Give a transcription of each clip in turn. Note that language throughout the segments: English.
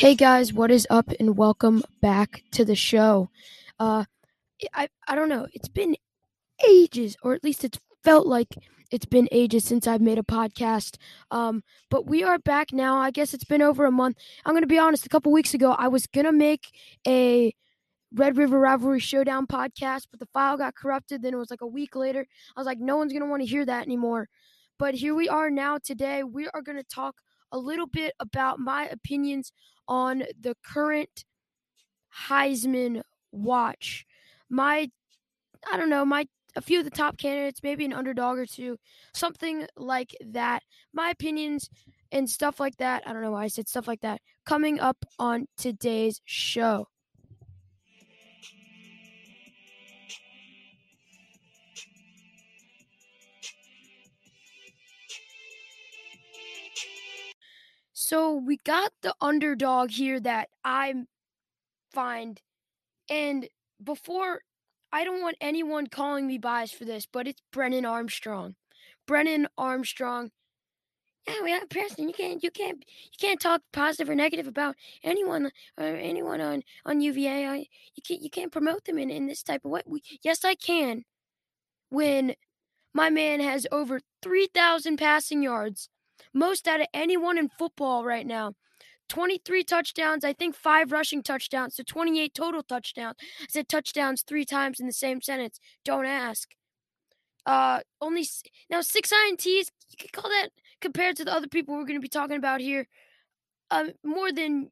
Hey guys, what is up and welcome back to the show. Uh I I don't know, it's been ages or at least it's felt like it's been ages since I've made a podcast. Um but we are back now. I guess it's been over a month. I'm going to be honest, a couple weeks ago I was going to make a Red River Rivalry Showdown podcast, but the file got corrupted. Then it was like a week later. I was like no one's going to want to hear that anymore. But here we are now today. We are going to talk a little bit about my opinions on the current Heisman watch. My, I don't know, my a few of the top candidates, maybe an underdog or two, something like that. My opinions and stuff like that. I don't know why I said stuff like that. Coming up on today's show. So we got the underdog here that I find, and before I don't want anyone calling me biased for this, but it's Brennan Armstrong. Brennan Armstrong. Yeah, we have Preston. You can't, you can't, you can't talk positive or negative about anyone or anyone on on UVA. I, uh, you can't, you can't promote them in in this type of way. We, yes, I can. When my man has over three thousand passing yards most out of anyone in football right now. 23 touchdowns, I think five rushing touchdowns, so 28 total touchdowns. I said touchdowns three times in the same sentence. Don't ask. Uh, only now six ints. You could call that compared to the other people we're going to be talking about here, um, more than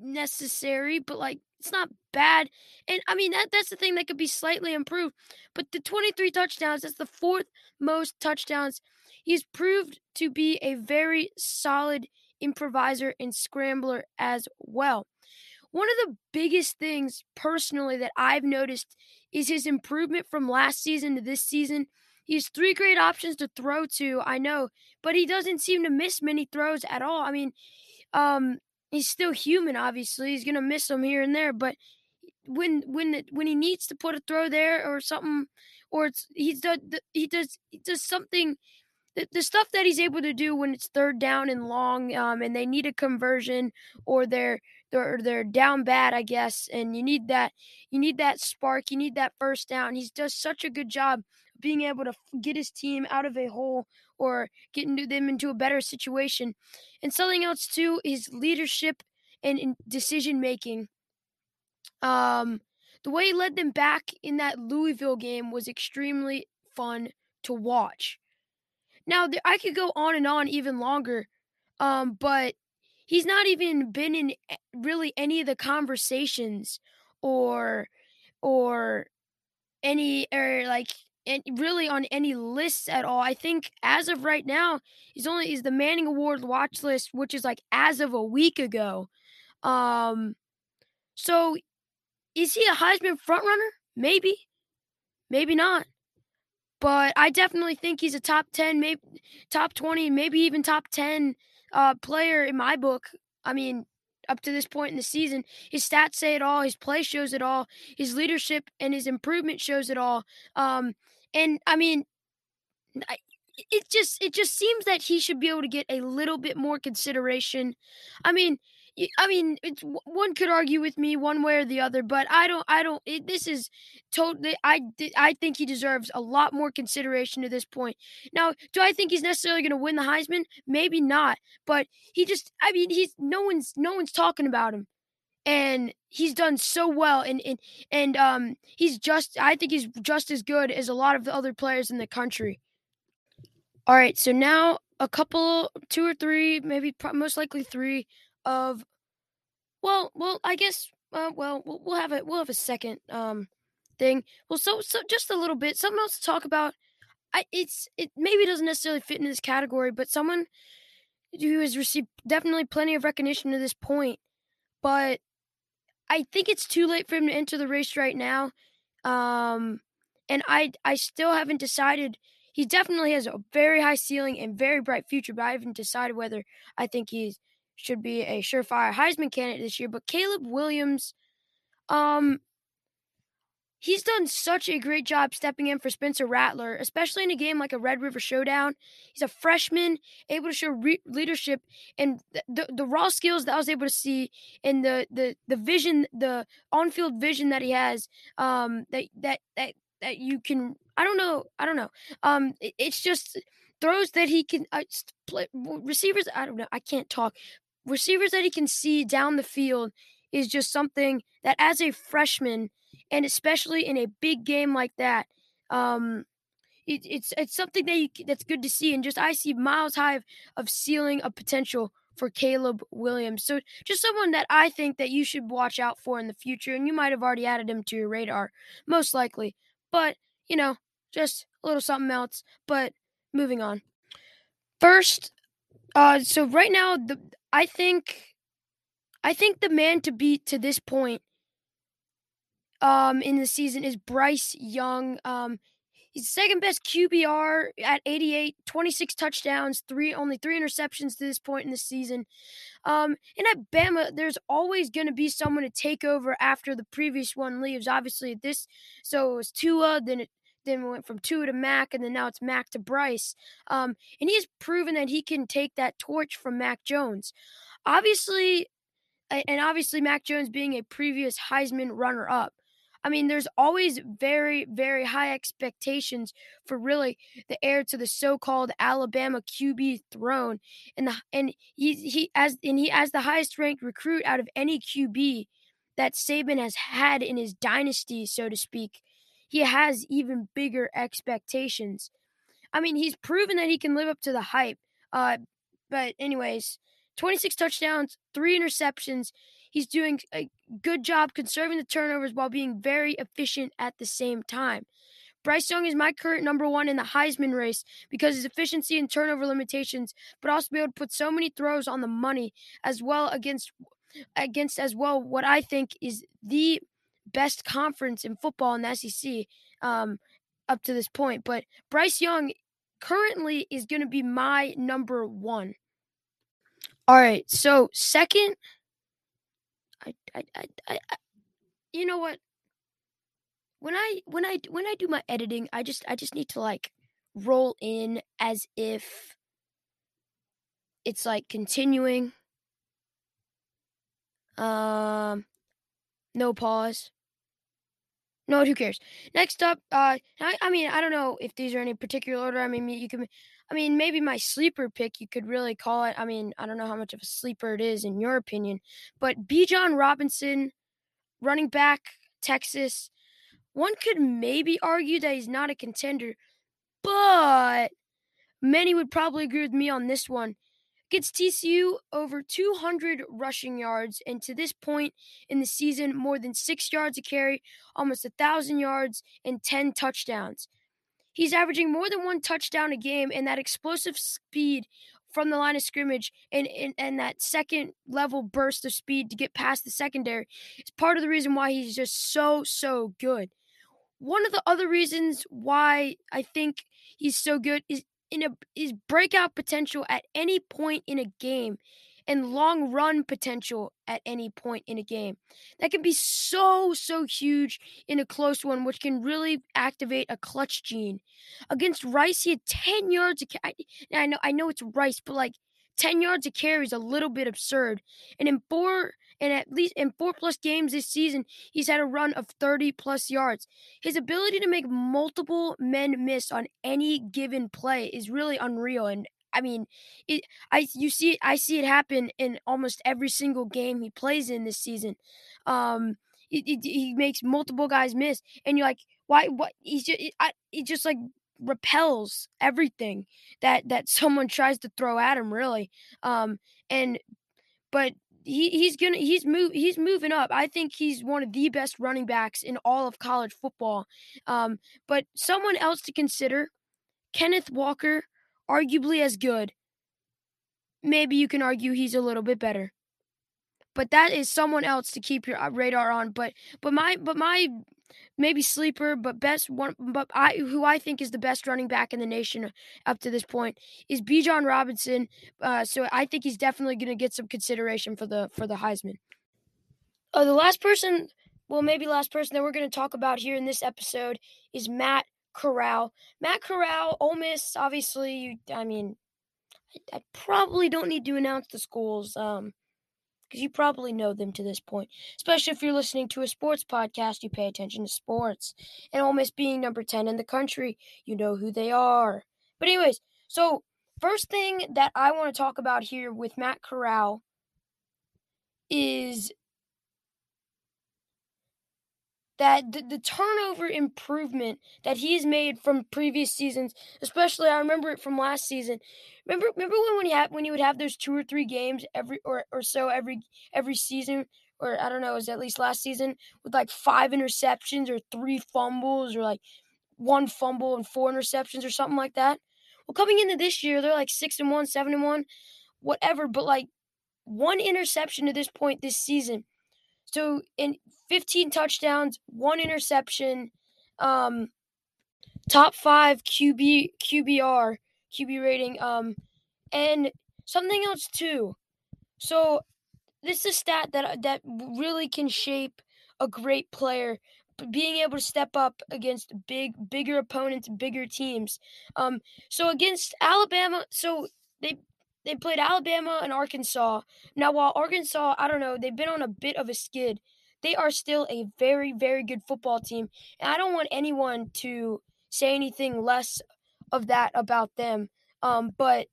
necessary, but like it's not bad. And I mean that that's the thing that could be slightly improved. But the 23 touchdowns, that's the fourth most touchdowns He's proved to be a very solid improviser and scrambler as well. One of the biggest things personally that I've noticed is his improvement from last season to this season. He has three great options to throw to, I know, but he doesn't seem to miss many throws at all. I mean, um, he's still human, obviously. He's gonna miss them here and there, but when when when he needs to put a throw there or something, or it's he's does he does he does something the, the stuff that he's able to do when it's third down and long, um, and they need a conversion or they're they're they're down bad, I guess, and you need that you need that spark, you need that first down. He does such a good job being able to get his team out of a hole or getting them into a better situation. And something else too is leadership and decision making. Um, the way he led them back in that Louisville game was extremely fun to watch. Now, I could go on and on even longer, um, but he's not even been in eh, really any of the conversations or or any or like really on any lists at all. I think as of right now, he's only he's the Manning Award watch list, which is like as of a week ago. Um, so is he a Heisman frontrunner? Maybe, maybe not but I definitely think he's a top 10, maybe top 20, maybe even top 10 uh, player in my book. I mean, up to this point in the season, his stats say it all, his play shows it all, his leadership and his improvement shows it all. Um, and I mean, I, it just it just seems that he should be able to get a little bit more consideration. I mean, I mean, it's one could argue with me one way or the other, but I don't. I don't. It, this is totally. I I think he deserves a lot more consideration to this point. Now, do I think he's necessarily going to win the Heisman? Maybe not, but he just. I mean, he's no one's no one's talking about him, and he's done so well, and and and um, he's just. I think he's just as good as a lot of the other players in the country. All right, so now a couple, two or three, maybe most likely three of well, well, I guess uh, well, we'll have a we'll have a second um thing. Well, so so just a little bit something else to talk about. I it's it maybe doesn't necessarily fit in this category, but someone who has received definitely plenty of recognition to this point, but I think it's too late for him to enter the race right now. Um, and I I still haven't decided. He definitely has a very high ceiling and very bright future, but I haven't decided whether I think he's should be a surefire Heisman candidate this year. But Caleb Williams, um, he's done such a great job stepping in for Spencer Rattler, especially in a game like a Red River Showdown. He's a freshman, able to show re- leadership and the, the, the raw skills that I was able to see, and the the the vision, the on field vision that he has. Um, that that that that you can. I don't know. I don't know. Um, it, it's just throws that he can uh, play, receivers. I don't know. I can't talk. Receivers that he can see down the field is just something that, as a freshman and especially in a big game like that, um, it, it's it's something that you, that's good to see. And just I see miles high of, of ceiling of potential for Caleb Williams. So just someone that I think that you should watch out for in the future. And you might have already added him to your radar, most likely. But you know, just a little something else. But moving on. First, uh, so right now the I think I think the man to beat to this point um, in the season is Bryce Young. Um, he's second best QBR at 88, 26 touchdowns, three only three interceptions to this point in the season. Um, and at Bama, there's always going to be someone to take over after the previous one leaves. Obviously, this so it was Tua, then it then we went from Tua to Mac, and then now it's Mac to Bryce. Um, and he's proven that he can take that torch from Mac Jones. Obviously, and obviously Mac Jones being a previous Heisman runner up. I mean, there's always very, very high expectations for really the heir to the so-called Alabama QB throne, and the and he he as and he as the highest ranked recruit out of any QB that Saban has had in his dynasty, so to speak. He has even bigger expectations. I mean, he's proven that he can live up to the hype. Uh, but anyways, 26 touchdowns, three interceptions. He's doing a good job conserving the turnovers while being very efficient at the same time. Bryce Young is my current number one in the Heisman race because his efficiency and turnover limitations, but also be able to put so many throws on the money as well against against as well what I think is the best conference in football in the SEC um, up to this point. But Bryce Young currently is going to be my number one. All right, so second I, I, I, I, you know what? When I when I when I do my editing, I just I just need to like roll in as if it's like continuing. Um, no pause. No, who cares? Next up, uh, I, I mean, I don't know if these are any particular order. I mean, you can, I mean, maybe my sleeper pick, you could really call it. I mean, I don't know how much of a sleeper it is in your opinion, but Bijan Robinson, running back, Texas. One could maybe argue that he's not a contender, but many would probably agree with me on this one gets TCU over 200 rushing yards, and to this point in the season, more than six yards a carry, almost a thousand yards, and 10 touchdowns. He's averaging more than one touchdown a game, and that explosive speed from the line of scrimmage and, and, and that second level burst of speed to get past the secondary is part of the reason why he's just so, so good. One of the other reasons why I think he's so good is in a is breakout potential at any point in a game and long run potential at any point in a game. That can be so, so huge in a close one, which can really activate a clutch gene. Against Rice, he had 10 yards. Of, I know, I know it's Rice, but like 10 yards of carry is a little bit absurd. And in four and at least in four plus games this season, he's had a run of 30 plus yards. His ability to make multiple men miss on any given play is really unreal. And I mean, it, I you see I see it happen in almost every single game he plays in this season. Um, it, he makes multiple guys miss, and you're like, why? What? He's just, I, he just like repels everything that that someone tries to throw at him, really. Um, and but he, he's gonna he's move he's moving up. I think he's one of the best running backs in all of college football. Um, but someone else to consider, Kenneth Walker, arguably as good. Maybe you can argue he's a little bit better. But that is someone else to keep your uh, radar on. But but my but my maybe sleeper, but best one, but I who I think is the best running back in the nation up to this point is Bijan Robinson. Uh, so I think he's definitely going to get some consideration for the for the Heisman. Uh, the last person well, maybe last person that we're going to talk about here in this episode is Matt Corral. Matt Corral, Ole Miss, obviously, you, I mean, I, I probably don't need to announce the schools. Um, because you probably know them to this point. Especially if you're listening to a sports podcast, you pay attention to sports. And Ole Miss being number 10 in the country, you know who they are. But, anyways, so first thing that I want to talk about here with Matt Corral is that the, the, turnover improvement that he's made from previous seasons, especially I remember it from last season. Remember remember when when you had when you would have those two or three games every or, or so every every season or I don't know, it was at least last season with like five interceptions or three fumbles or like one fumble and four interceptions or something like that. Well, coming into this year, they're like six and one, seven and one, whatever, but like one interception to this point this season. So in 15 touchdowns, one interception, um, top five QB QBR QB rating, um, and something else too. So this is a stat that that really can shape a great player being able to step up against big bigger opponents bigger teams um so against alabama so they they played alabama and arkansas now while arkansas i don't know they've been on a bit of a skid they are still a very, very good football team. And I don't want anyone to say anything less of that about them. Um, but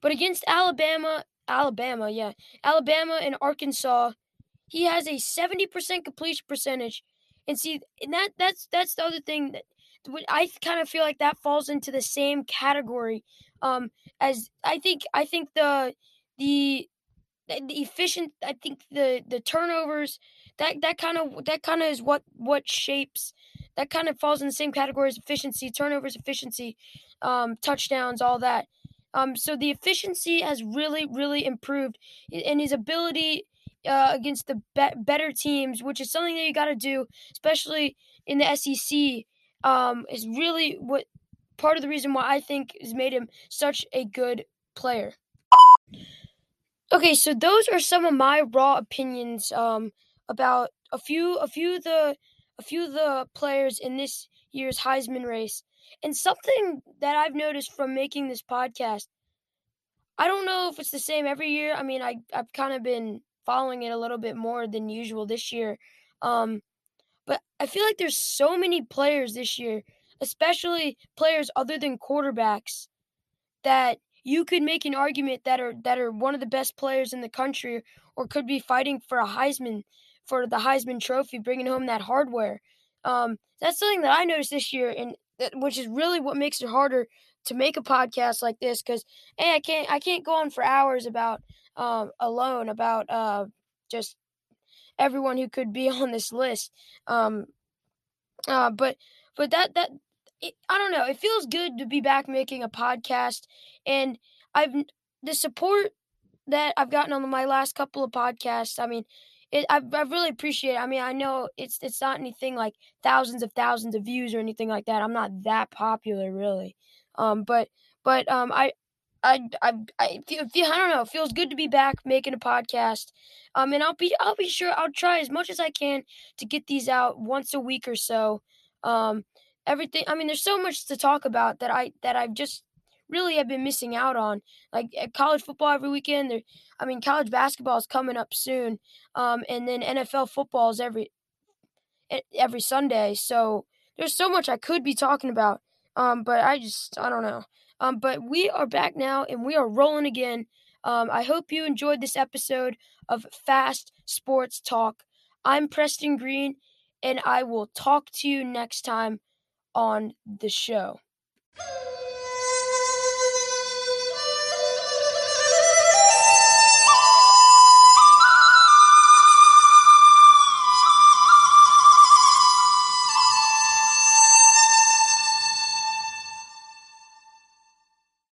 but against Alabama, Alabama, yeah, Alabama and Arkansas, he has a seventy percent completion percentage. And see, and that that's that's the other thing that I kind of feel like that falls into the same category um, as I think I think the the the efficient i think the the turnovers that that kind of that kind of is what what shapes that kind of falls in the same category as efficiency turnovers efficiency um, touchdowns all that. Um, so the efficiency has really really improved and his ability uh, against the be- better teams which is something that you got to do especially in the sec um, is really what part of the reason why i think has made him such a good player Okay, so those are some of my raw opinions um, about a few a few of the a few of the players in this year's Heisman race. And something that I've noticed from making this podcast, I don't know if it's the same every year. I mean, I I've kind of been following it a little bit more than usual this year. Um, but I feel like there's so many players this year, especially players other than quarterbacks that you could make an argument that are that are one of the best players in the country or could be fighting for a Heisman for the Heisman Trophy, bringing home that hardware. Um, that's something that I noticed this year, and that, which is really what makes it harder to make a podcast like this. Because hey, I can't I can't go on for hours about um, alone about uh, just everyone who could be on this list. Um, uh, but but that that it, I don't know. It feels good to be back making a podcast, and I've the support that I've gotten on my last couple of podcasts. I mean, it, I've, I've really appreciate. It. I mean, I know it's it's not anything like thousands of thousands of views or anything like that. I'm not that popular, really. Um, but but um, I I I I feel, feel I don't know. It feels good to be back making a podcast. Um, and I'll be I'll be sure I'll try as much as I can to get these out once a week or so. Um, everything. I mean, there's so much to talk about that I that I've just really have been missing out on. Like college football every weekend. There, I mean, college basketball is coming up soon, um, and then NFL football is every every Sunday. So there's so much I could be talking about. Um, but I just I don't know. Um, but we are back now and we are rolling again. Um, I hope you enjoyed this episode of Fast Sports Talk. I'm Preston Green, and I will talk to you next time on the show.